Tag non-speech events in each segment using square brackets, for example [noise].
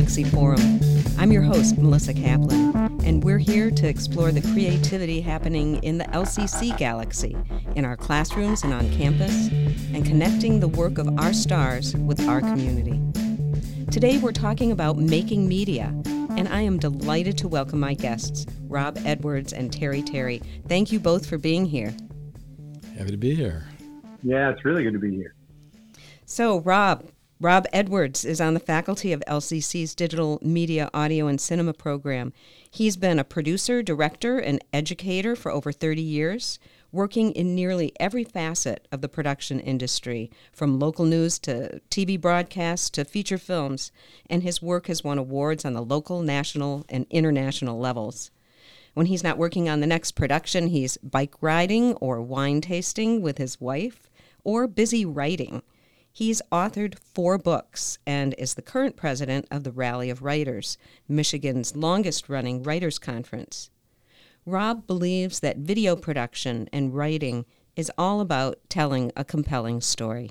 Galaxy Forum. I'm your host, Melissa Kaplan, and we're here to explore the creativity happening in the LCC galaxy, in our classrooms and on campus, and connecting the work of our stars with our community. Today, we're talking about making media, and I am delighted to welcome my guests, Rob Edwards and Terry Terry. Thank you both for being here. Happy to be here. Yeah, it's really good to be here. So, Rob, Rob Edwards is on the faculty of LCC's Digital Media, Audio, and Cinema program. He's been a producer, director, and educator for over 30 years, working in nearly every facet of the production industry, from local news to TV broadcasts to feature films, and his work has won awards on the local, national, and international levels. When he's not working on the next production, he's bike riding or wine tasting with his wife, or busy writing. He's authored four books and is the current president of the Rally of Writers, Michigan's longest running writers' conference. Rob believes that video production and writing is all about telling a compelling story.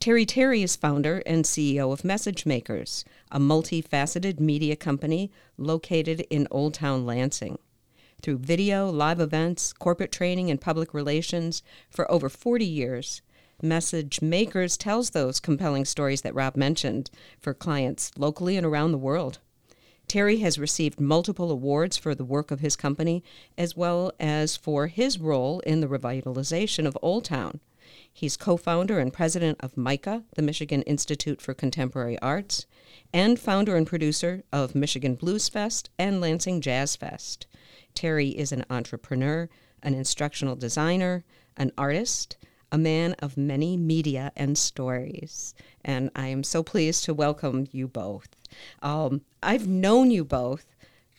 Terry Terry is founder and CEO of Message Makers, a multifaceted media company located in Old Town Lansing. Through video, live events, corporate training, and public relations for over 40 years, Message Makers tells those compelling stories that Rob mentioned for clients locally and around the world. Terry has received multiple awards for the work of his company, as well as for his role in the revitalization of Old Town. He's co founder and president of MICA, the Michigan Institute for Contemporary Arts, and founder and producer of Michigan Blues Fest and Lansing Jazz Fest. Terry is an entrepreneur, an instructional designer, an artist, a man of many media and stories. And I am so pleased to welcome you both. Um, I've known you both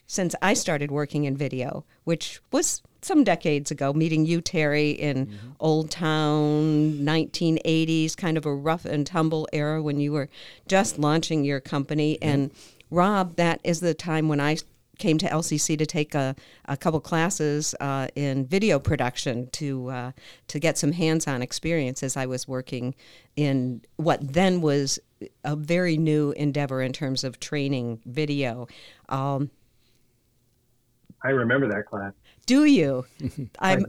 since I started working in video, which was some decades ago, meeting you, Terry, in mm-hmm. Old Town, 1980s, kind of a rough and tumble era when you were just launching your company. Mm-hmm. And Rob, that is the time when I came to LCC to take a, a couple classes uh, in video production to uh, to get some hands-on experience as I was working in what then was a very new endeavor in terms of training video. Um, I remember that class. Do you? [laughs] I'm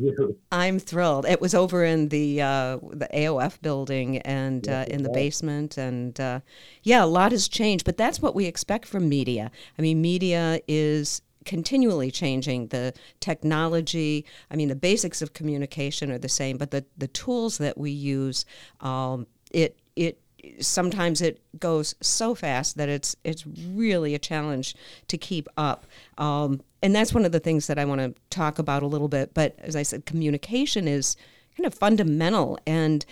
I'm thrilled. It was over in the uh, the AOF building and yes, uh, in the basement, and uh, yeah, a lot has changed. But that's what we expect from media. I mean, media is continually changing. The technology, I mean, the basics of communication are the same, but the the tools that we use, um, it it sometimes it goes so fast that it's it's really a challenge to keep up. Um, and that's one of the things that I want to talk about a little bit. But as I said, communication is kind of fundamental, and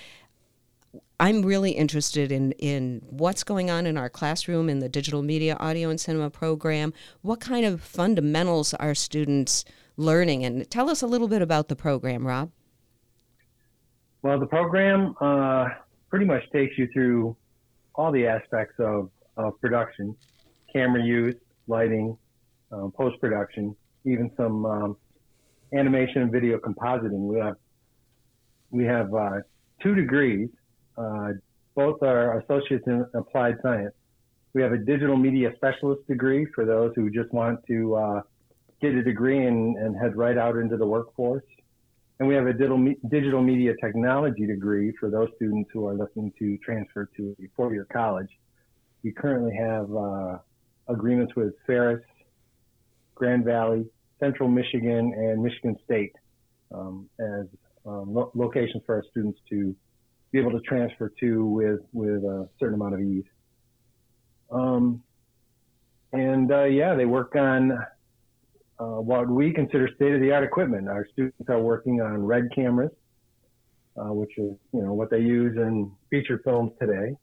I'm really interested in in what's going on in our classroom in the digital media, audio, and cinema program. What kind of fundamentals are students learning? And tell us a little bit about the program, Rob. Well, the program. Uh pretty much takes you through all the aspects of, of production, camera use, lighting, um, post production, even some um, animation and video compositing. We have we have uh, two degrees. Uh, both are associates in applied science. We have a digital media specialist degree for those who just want to uh, get a degree and, and head right out into the workforce. And we have a digital, digital media technology degree for those students who are looking to transfer to a four-year college. We currently have uh, agreements with Ferris, Grand Valley, Central Michigan, and Michigan State um, as um, lo- locations for our students to be able to transfer to with with a certain amount of ease. Um, and uh, yeah, they work on uh, what we consider state-of-the-art equipment. Our students are working on red cameras, uh, which is you know what they use in feature films today.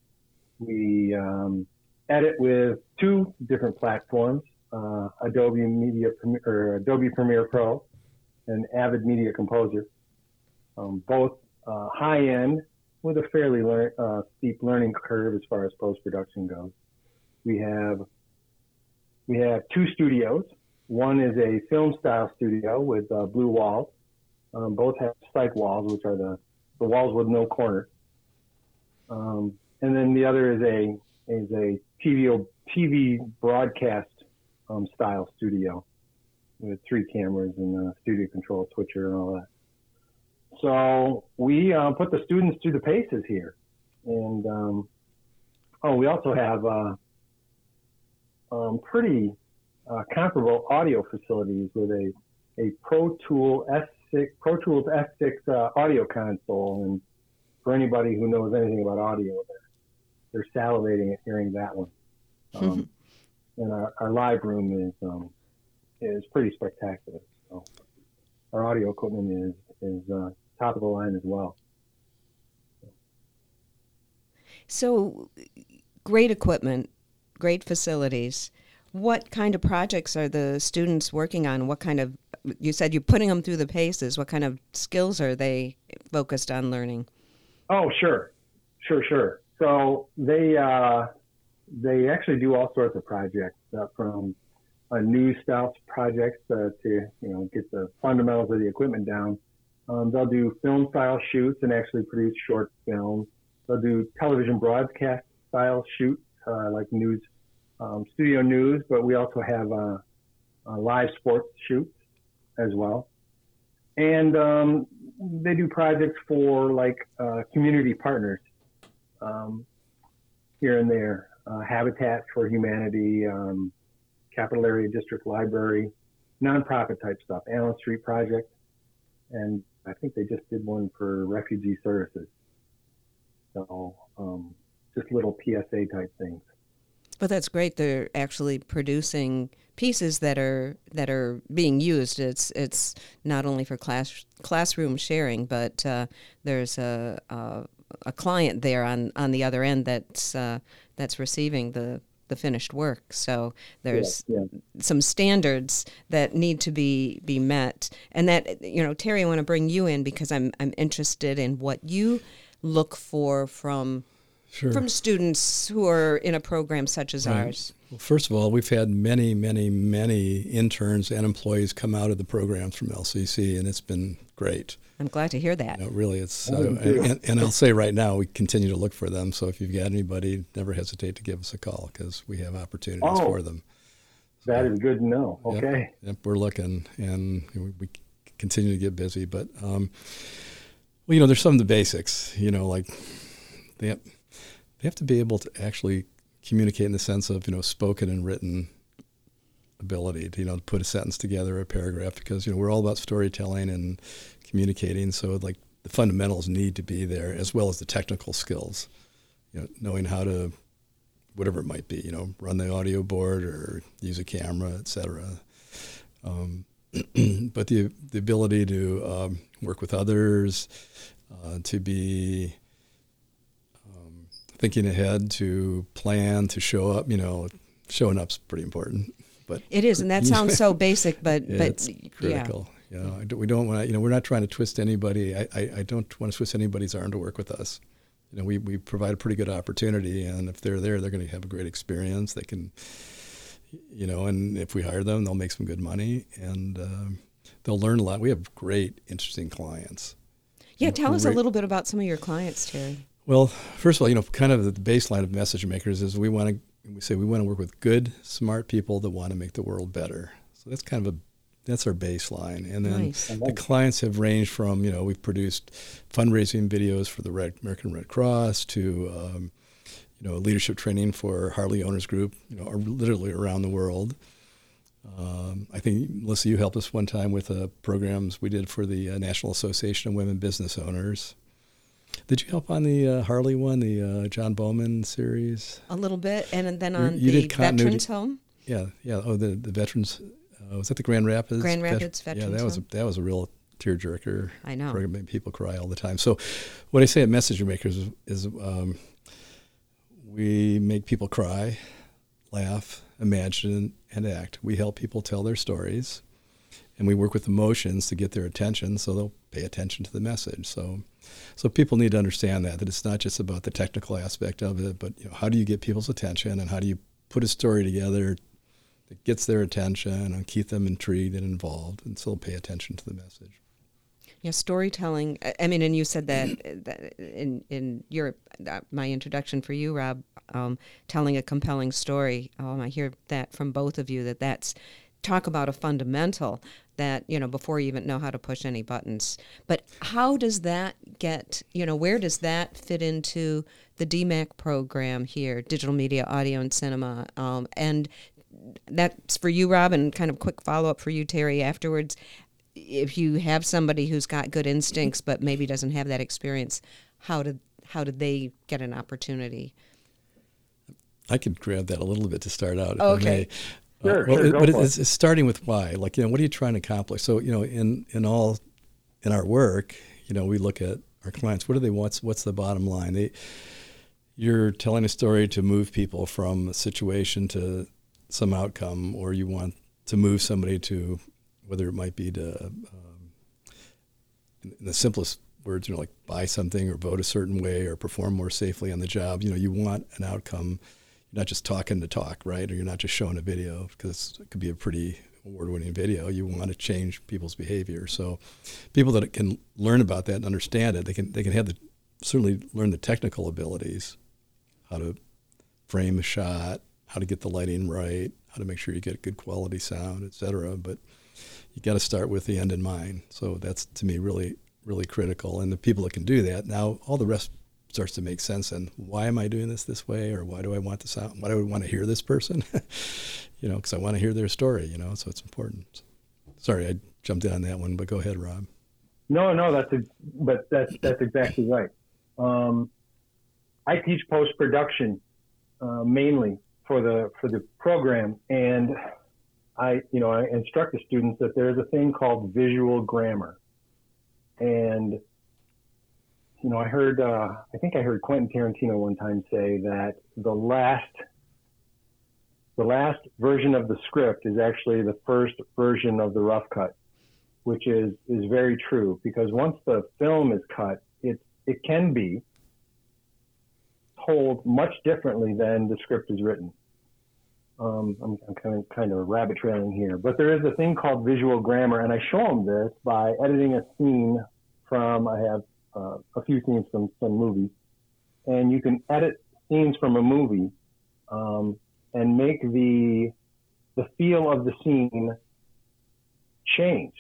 We um, edit with two different platforms: uh, Adobe Media or Adobe Premiere Pro and Avid Media Composer. Um, both uh, high-end with a fairly lear- uh, steep learning curve as far as post-production goes. We have we have two studios one is a film style studio with uh, blue walls. Um, both have cyc walls, which are the, the walls with no corner. Um, and then the other is a is a TV TV broadcast um, style studio with three cameras and a studio control switcher and all that. So we uh, put the students through the paces here, and um, oh, we also have uh, um, pretty uh, comparable audio facilities with a a Pro Tool S6 Pro Tools S6 uh, audio console, and for anybody who knows anything about audio, they're, they're salivating at hearing that one. [laughs] Um, and our, our live room is um, is pretty spectacular. So our audio equipment is is uh, top of the line as well. So great equipment, great facilities. What kind of projects are the students working on? What kind of you said you're putting them through the paces. What kind of skills are they focused on learning? Oh, sure, sure, sure. So they uh, they actually do all sorts of projects uh, from a news style projects uh, to you know get the fundamentals of the equipment down. Um, they'll do film style shoots and actually produce short films. They'll do television broadcast style shoots uh, like news, um, studio news, but we also have uh, live sports shoots as well. And um, they do projects for like uh, community partners um, here and there. Uh, Habitat for Humanity, um, Capital Area District Library, nonprofit type stuff, Allen Street Project, and I think they just did one for refugee services. So um, just little PSA type things. But that's great. They're actually producing pieces that are that are being used. It's it's not only for class classroom sharing, but uh, there's a, a, a client there on on the other end that's uh, that's receiving the the finished work. So there's yeah, yeah. some standards that need to be be met, and that you know, Terry, I want to bring you in because I'm I'm interested in what you look for from sure. from students who are in a program such as right. ours. Well, first of all, we've had many, many, many interns and employees come out of the programs from LCC, and it's been great. I'm glad to hear that. You know, really, it's uh, and, and, I'll say right now we continue to look for them. So if you've got anybody, never hesitate to give us a call because we have opportunities oh, for them. So, that is good to know. Okay. Yep, yep, we're looking, and we continue to get busy. But um, well, you know, there's some of the basics. You know, like they have, they have to be able to actually communicate in the sense of you know spoken and written ability to you know put a sentence together, a paragraph, because you know we're all about storytelling and communicating. So like the fundamentals need to be there as well as the technical skills. You know, knowing how to whatever it might be, you know, run the audio board or use a camera, etc. Um, [clears throat] but the the ability to um, work with others, uh, to be thinking ahead, to plan, to show up. You know, showing up's pretty important. But it is, and that sounds so [laughs] basic, but but it's critical. Yeah. You know, we don't want to. You know, we're not trying to twist anybody. I, I, I don't want to twist anybody's arm to work with us. You know, we, we provide a pretty good opportunity, and if they're there, they're going to have a great experience. They can, you know, and if we hire them, they'll make some good money, and um, they'll learn a lot. We have great, interesting clients. Yeah, tell us a little bit about some of your clients, Terry. Well, first of all, you know, kind of the baseline of message makers is we want to we say we want to work with good, smart people that want to make the world better. So that's kind of a that's our baseline. And then nice. the clients have ranged from, you know, we've produced fundraising videos for the Red, American Red Cross to, um, you know, leadership training for Harley Owners Group, you know, literally around the world. Um, I think, Melissa, you helped us one time with uh, programs we did for the uh, National Association of Women Business Owners. Did you help on the uh, Harley one, the uh, John Bowman series? A little bit, and then on you, you the Veterans Home. Yeah, yeah. Oh, the the Veterans. Uh, was that the Grand Rapids? Grand Rapids Vet- Veterans. Yeah, that was a, that was a real tearjerker. I know. Program. People cry all the time. So, what I say at Message Makers is, is um, we make people cry, laugh, imagine, and act. We help people tell their stories, and we work with emotions to get their attention, so they'll pay attention to the message. So so people need to understand that that it's not just about the technical aspect of it, but you know, how do you get people's attention and how do you put a story together that gets their attention and keep them intrigued and involved, and still pay attention to the message. Yeah, storytelling. I mean, and you said that, [clears throat] that in in your uh, my introduction for you, Rob, um, telling a compelling story. Um, I hear that from both of you that that's talk about a fundamental that you know before you even know how to push any buttons. But how does that get? You know, where does that fit into the DMAC program here, digital media, audio, and cinema? Um, and that's for you, Rob, and kind of quick follow up for you, Terry. Afterwards, if you have somebody who's got good instincts but maybe doesn't have that experience, how did how did they get an opportunity? I could grab that a little bit to start out. okay. Sure, uh, well, sure, it, but it's, it's starting with why. Like, you know, what are you trying to accomplish? So, you know, in in all in our work, you know, we look at our clients. What do they want? What's the bottom line? They, you're telling a story to move people from a situation to some outcome, or you want to move somebody to whether it might be to, um, in the simplest words, you know, like buy something or vote a certain way or perform more safely on the job. You know, you want an outcome. You're not just talking to talk, right? Or you're not just showing a video because it could be a pretty award-winning video. You want to change people's behavior. So, people that can learn about that and understand it, they can they can have the certainly learn the technical abilities, how to frame a shot, how to get the lighting right, how to make sure you get good quality sound, et cetera. But you got to start with the end in mind. So that's to me really really critical. And the people that can do that now, all the rest starts to make sense. And why am I doing this this way, or why do I want this out? Why do I want to hear this person? [laughs] you know, because I want to hear their story. You know, so it's important. Sorry, I jumped in on that one, but go ahead, Rob. No, no, that's a, but that's that's exactly right. Um, I teach post production uh, mainly for the for the program, and I you know I instruct the students that there is a thing called visual grammar, and you know I heard uh, I think I heard Quentin Tarantino one time say that the last the last version of the script is actually the first version of the rough cut, which is is very true because once the film is cut, it it can be told much differently than the script is written. Um, I'm, I'm kind of kind of rabbit trailing here, but there is a thing called visual grammar, and I show them this by editing a scene from. I have uh, a few scenes from some movies, and you can edit scenes from a movie um, and make the the feel of the scene change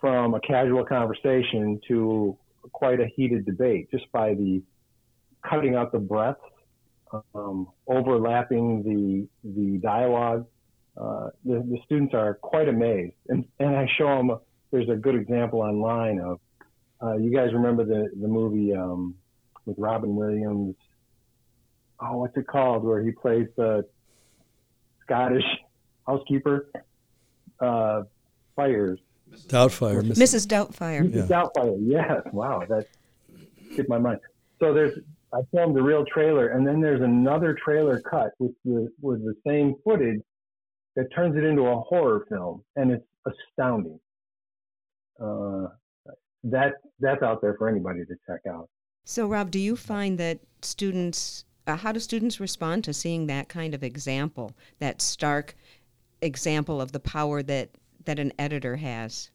from a casual conversation to quite a heated debate just by the cutting out the breaths, um, overlapping the the dialogue. Uh, the, the students are quite amazed, and and I show them. There's a good example online of. Uh, you guys remember the the movie um, with Robin Williams? Oh, what's it called? Where he plays the Scottish housekeeper. Uh, fires. Doubtfire, Miss- Mrs. Doubtfire. Mrs. Doubtfire. Yes. Wow, that skipped my mind. So there's I filmed the real trailer, and then there's another trailer cut with the with the same footage that turns it into a horror film, and it's astounding. Uh, that that's out there for anybody to check out. So, Rob, do you find that students, uh, how do students respond to seeing that kind of example, that stark example of the power that that an editor has?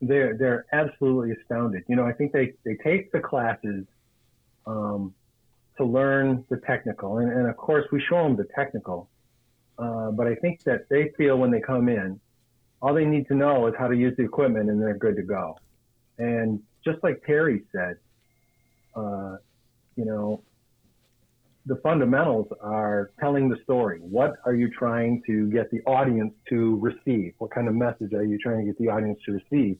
They're they're absolutely astounded. You know, I think they they take the classes um, to learn the technical, and, and of course we show them the technical. Uh, but I think that they feel when they come in, all they need to know is how to use the equipment, and they're good to go. And just like Terry said, uh, you know, the fundamentals are telling the story. What are you trying to get the audience to receive? What kind of message are you trying to get the audience to receive,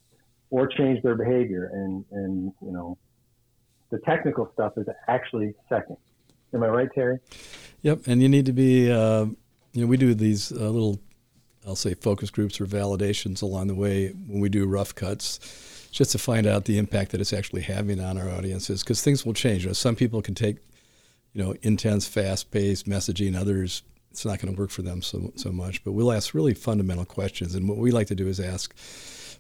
or change their behavior? And and you know, the technical stuff is actually second. Am I right, Terry? Yep, and you need to be. Uh, you know, we do these uh, little, I'll say, focus groups or validations along the way when we do rough cuts just to find out the impact that it's actually having on our audiences because things will change. You know, some people can take, you know, intense, fast-paced messaging. Others, it's not going to work for them so so much. But we'll ask really fundamental questions, and what we like to do is ask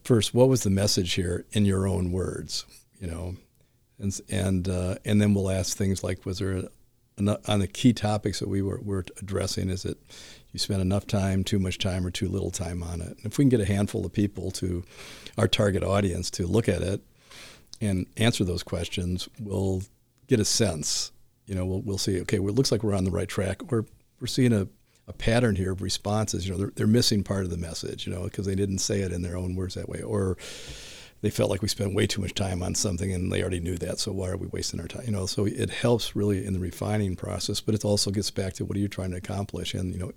first, what was the message here in your own words? You know, and and uh, and then we'll ask things like, was there a, on the key topics that we were, were addressing? Is it You spend enough time, too much time, or too little time on it. And if we can get a handful of people to our target audience to look at it and answer those questions, we'll get a sense. You know, we'll, we'll see, okay, well, it looks like we're on the right track. We're, we're seeing a, a pattern here of responses. You know, they're, they're missing part of the message, you know, because they didn't say it in their own words that way. Or they felt like we spent way too much time on something and they already knew that. So why are we wasting our time? You know, so it helps really in the refining process, but it also gets back to what are you trying to accomplish? And, you know,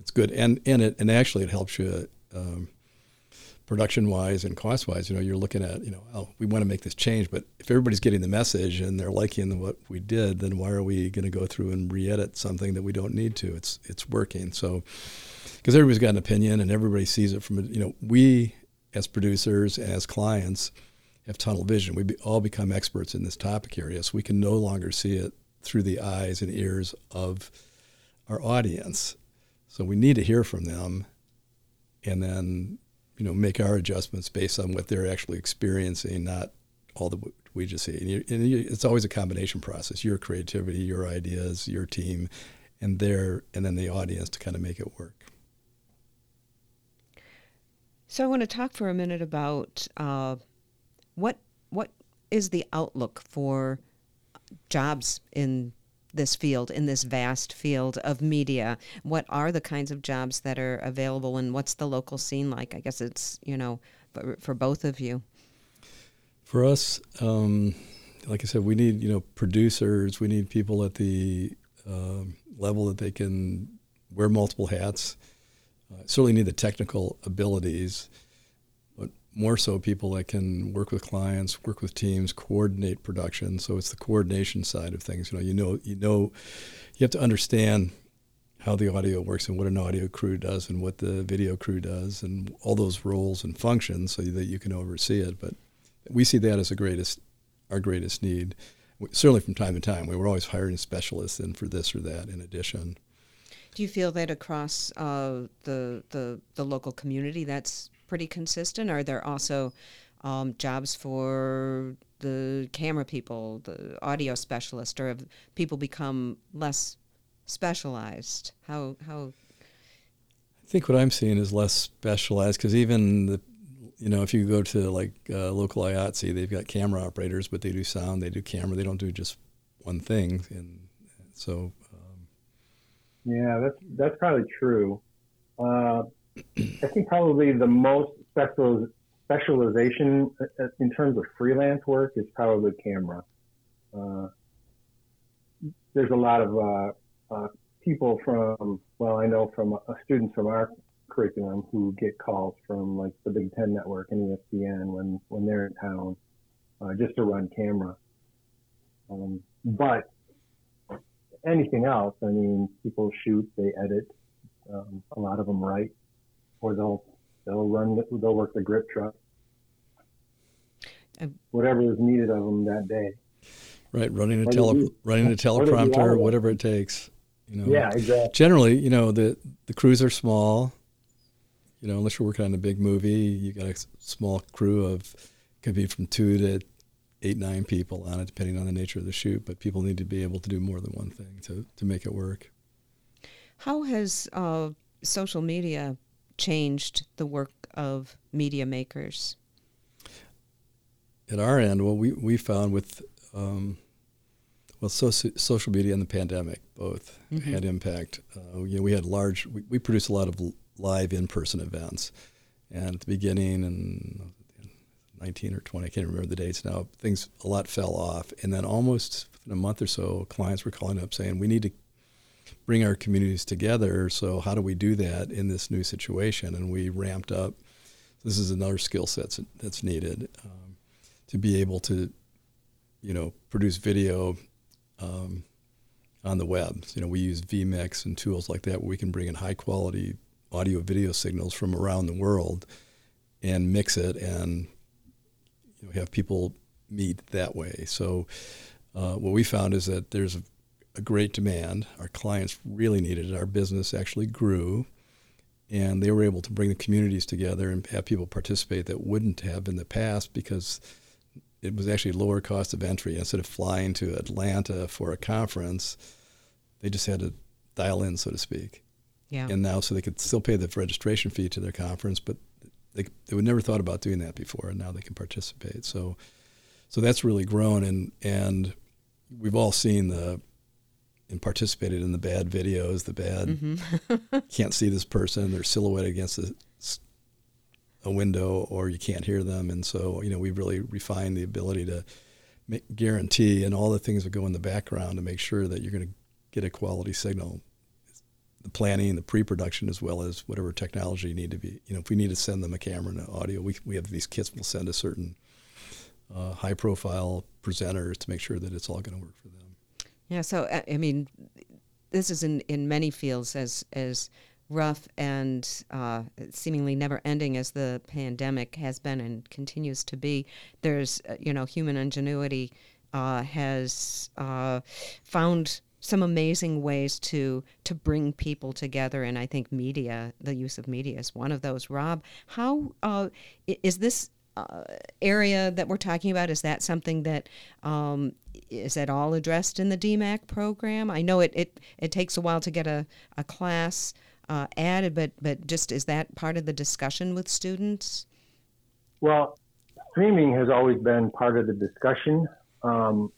it's good, and and it and actually it helps you um, production wise and cost wise. You know, you're looking at you know, oh, we want to make this change, but if everybody's getting the message and they're liking what we did, then why are we going to go through and re-edit something that we don't need to? It's it's working. So because everybody's got an opinion and everybody sees it from you know we as producers and as clients have tunnel vision. We be, all become experts in this topic area, so we can no longer see it through the eyes and ears of our audience. So we need to hear from them and then, you know, make our adjustments based on what they're actually experiencing, not all that we just see. And, you, and you, it's always a combination process, your creativity, your ideas, your team, and their, and then the audience to kind of make it work. So I want to talk for a minute about uh, what what is the outlook for jobs in this field, in this vast field of media? What are the kinds of jobs that are available, and what's the local scene like? I guess it's you know for, both of you. For us, um, like I said, we need you know producers. We need people at the uh, level that they can wear multiple hats. Uh, certainly need the technical abilities more so people that can work with clients, work with teams, coordinate production. So it's the coordination side of things. You know, you know, you know, you have to understand how the audio works and what an audio crew does and what the video crew does and all those roles and functions so that you can oversee it. But we see that as the greatest, our greatest need. Certainly from time to time, we were always hiring specialists in for this or that in addition. Do you feel that across uh, the, the the local community, that's pretty consistent? Are there also um, jobs for the camera people, the audio specialist, or have people become less specialized? How how? I think what I'm seeing is less specialized because even the, you know, if you go to like uh, local IOTC, they've got camera operators, but they do sound, they do camera, they don't do just one thing, and so. Um, yeah, that's that's probably true. Uh, I think probably the most special, specialization uh, uh, in terms of freelance work is probably camera. Uh, there's a lot of uh, uh, people from, well, I know from uh, students from our curriculum who get calls from like the Big Ten Network and ESPN when, when they're in town just to run camera. Um, but anything else, I mean, people shoot, they edit, um, a lot of them write or they'll they'll run they'll work the grip truck, whatever is needed of them that day. Right, running a tele running a teleprompter, whatever it takes. You know, yeah, exactly. Generally, you know the the crews are small. You know, unless you're working on a big movie, you got a small crew of could be from two to eight nine people on it, depending on the nature of the shoot. But people need to be able to do more than one thing to to make it work. How has uh, social media changed the work of media makers? At our end, well, we, we found with um, well, so, social media and the pandemic both mm-hmm. had impact. Uh, you know, we had large. We, we produced a lot of live in-person events, and at the beginning in 19 or 20, I can't remember the dates now. Things a lot fell off, and then almost in a month or so, clients were calling up saying, "We need to bring our communities together. So how do we do that in this new situation? And we ramped up. This is another skill set that's needed um, to be able to, you know, produce video um, on the web. You know, we use vMix and tools like that where we can bring in high quality audio video signals from around the world and mix it and you know, have people meet that way. So uh, what we found is that there's a great demand. Our clients really needed it. Our business actually grew, and they were able to bring the communities together and have people participate that wouldn't have in the past because it was actually lower cost of entry. Instead of flying to Atlanta for a conference, they just had to dial in, so to speak. Yeah. And now, so they could still pay the registration fee to their conference, but they, they would never thought about doing that before, and now they can participate. So, so that's really grown, and and we've all seen the and participated in the bad videos, the bad Mm-hmm. [laughs] can't see this person, they're silhouetted against a, a window, or you can't hear them, and so you know we've really refined the ability to make, guarantee and all the things that go in the background to make sure that you're going to get a quality signal the planning, the pre-production, as well as whatever technology you need to be. You know, if we need to send them a camera and an audio, we we have these kits. We'll send a certain uh, high-profile presenters to make sure that it's all going to work for them. Yeah. So I I mean, this is in, in many fields as as rough and uh, seemingly never ending as the pandemic has been and continues to be. There's uh, you know human ingenuity uh, has uh, found some amazing ways to to bring people together and i think media the use of media is one of those rob how uh, is this uh, area that we're talking about is that something that um, is at all addressed in the dmac program i know it, it, it takes a while to get a, a class uh, added but but just is that part of the discussion with students Well, streaming has always been part of the discussion. Um,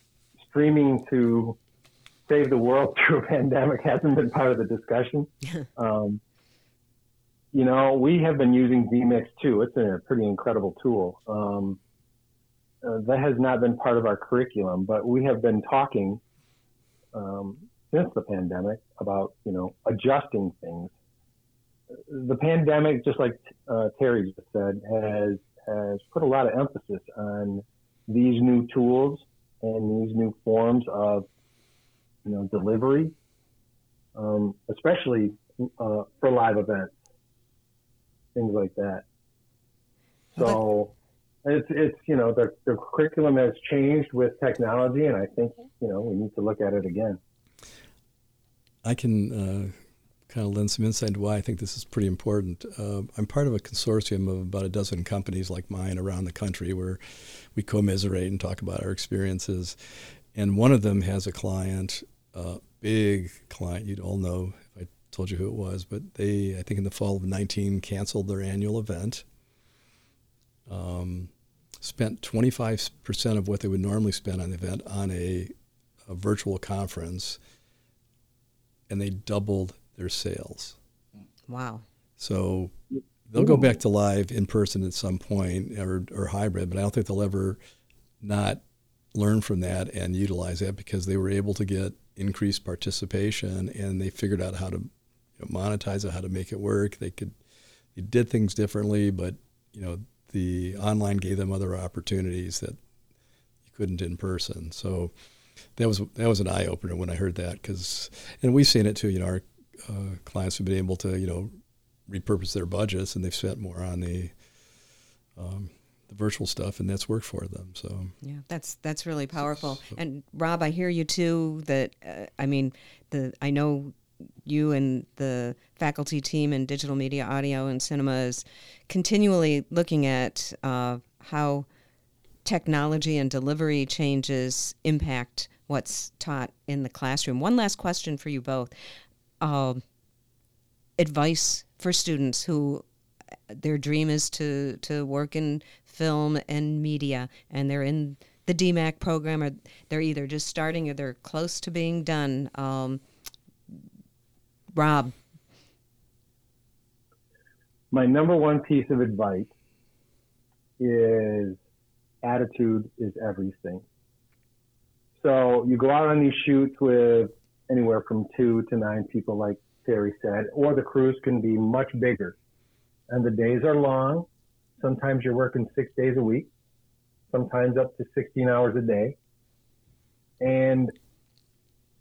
streaming to save the world [laughs] through a pandemic hasn't been part of the discussion. [laughs] um, you know, we have been using vMix too. It's a pretty incredible tool. Um, uh, that has not been part of our curriculum, but we have been talking um, since the pandemic about, you know, adjusting things. The pandemic, just like uh, Terry just said, has has put a lot of emphasis on these new tools and these new forms of you know delivery, um, especially uh, for live events, things like that. So it's it's you know the the curriculum has changed with technology, and I think you know we need to look at it again. I can uh, kind of lend some insight into why I think this is pretty important. Uh, I'm part of a consortium of about a dozen companies like mine around the country where we commiserate and talk about our experiences. And one of them has a client, a big client, you'd all know if I told you who it was, but they, I think in the fall of 19, canceled their annual event. Um, spent 25% of what they would normally spend on the event on a, a virtual conference and they doubled their sales. wow So they'll go back to live in person at some point or, or hybrid, but I don't think they'll ever not learn from that and utilize that because they were able to get increased participation and they figured out how to monetize it, how to make it work. They could they did things differently, but you know the online gave them other opportunities that you couldn't in person. So that was that was an eye opener when I heard that because and we've seen it too. You know, our uh, clients have been able to you know repurpose their budgets and they've spent more on the um, the virtual stuff and that's worked for them. So Yeah, that's that's really powerful. And Rob, I hear you too. That uh, I mean, the I know you and the faculty team in digital media, audio, and cinema is continually looking at uh, how technology and delivery changes impact what's taught in the classroom. One last question for you both: um, advice for students who their dream is to to work in film and media and they're in the DMAC program or they're either just starting or they're close to being done. Um, Rob, My number one piece of advice is attitude is everything. So you go out on these shoots with anywhere from two to nine people, like Terry said, or the crews can be much bigger. And the days are long. Sometimes you're working six days a week, sometimes up to 16 hours a day. And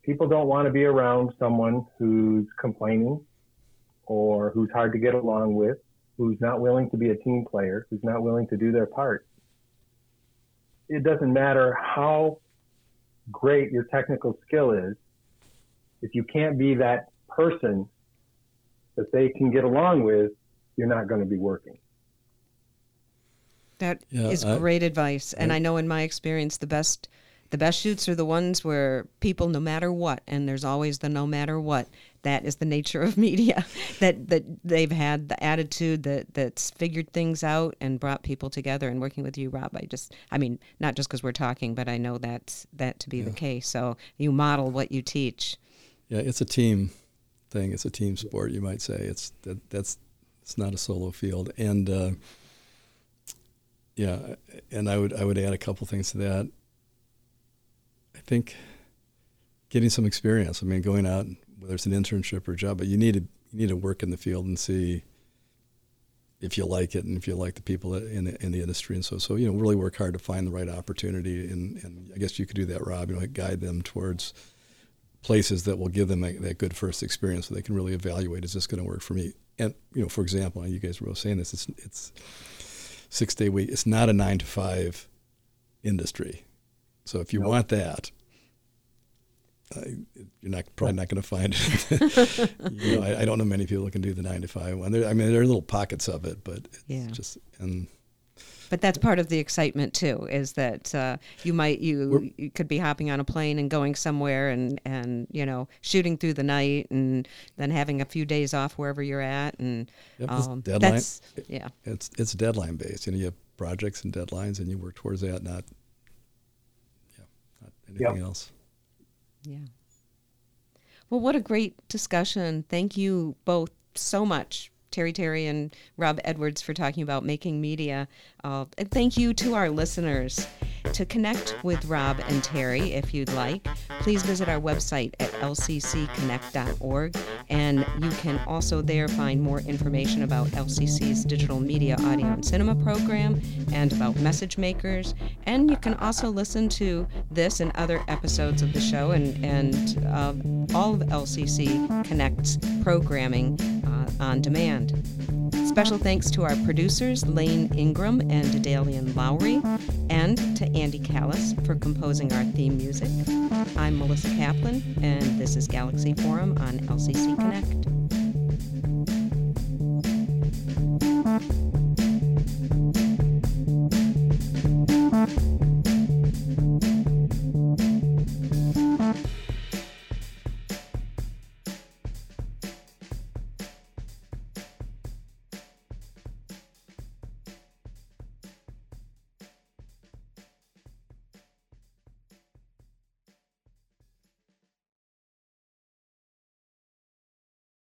people don't want to be around someone who's complaining or who's hard to get along with, who's not willing to be a team player, who's not willing to do their part. It doesn't matter how great your technical skill is, if you can't be that person that they can get along with, you're not going to be working. that is Yeah, I- great advice. And I- I know in my experience, the best the best shoots are the ones where people, no matter what, and there's always the no matter what. That is the nature of [laughs] media. that that they've had the attitude that that's figured things out and brought people together. And working with you, Rob, I just, I mean, not just because we're talking, but I know that's that to be yeah. the case. So you model what you teach. Yeah, it's a team thing. It's a team sport, you might say. It's that that's it's not a solo field, and uh, yeah, and I would I would add a couple things to that. I think getting some experience. I mean, going out whether it's an internship or a job, but you need to you need to work in the field and see if you like it and if you like the people in the, in the industry and so so you know really work hard to find the right opportunity and, and I guess you could do that Rob you know guide them towards places that will give them a, that good first experience so they can really evaluate is this going to work for me and you know for example you guys were saying this it's it's six day week it's not a nine to five industry so if you nope. want that you're not probably not going to find it. [laughs] you know, I, I, don't know many people that can do the nine to five one. There, I mean, there are little pockets of it, but yeah. just and. But that's part of the excitement too. Is that uh, you might you, you could be hopping on a plane and going somewhere and and you know shooting through the night and then having a few days off wherever you're at and yep, um, deadline. That's, yeah, it's it's deadline based. You know, you have projects and deadlines, and you work towards that, not anything yep. else. Yeah. Well, what a great discussion. Thank you both so much Terry Terry and Rob Edwards for talking about making media. Uh, and thank you to our listeners. To connect with Rob and Terry, if you'd like, please visit our website at lccconnect.org. And you can also there find more information about LCC's digital media, audio, and cinema program and about message makers. And you can also listen to this and other episodes of the show and, and uh, all of LCC Connect's programming uh, on demand. Special thanks to our producers, Lane Ingram and Dedalian Lowry, and to Andy Callis for composing our theme music. I'm Melissa Kaplan, and this is Galaxy Forum on LCC Connect.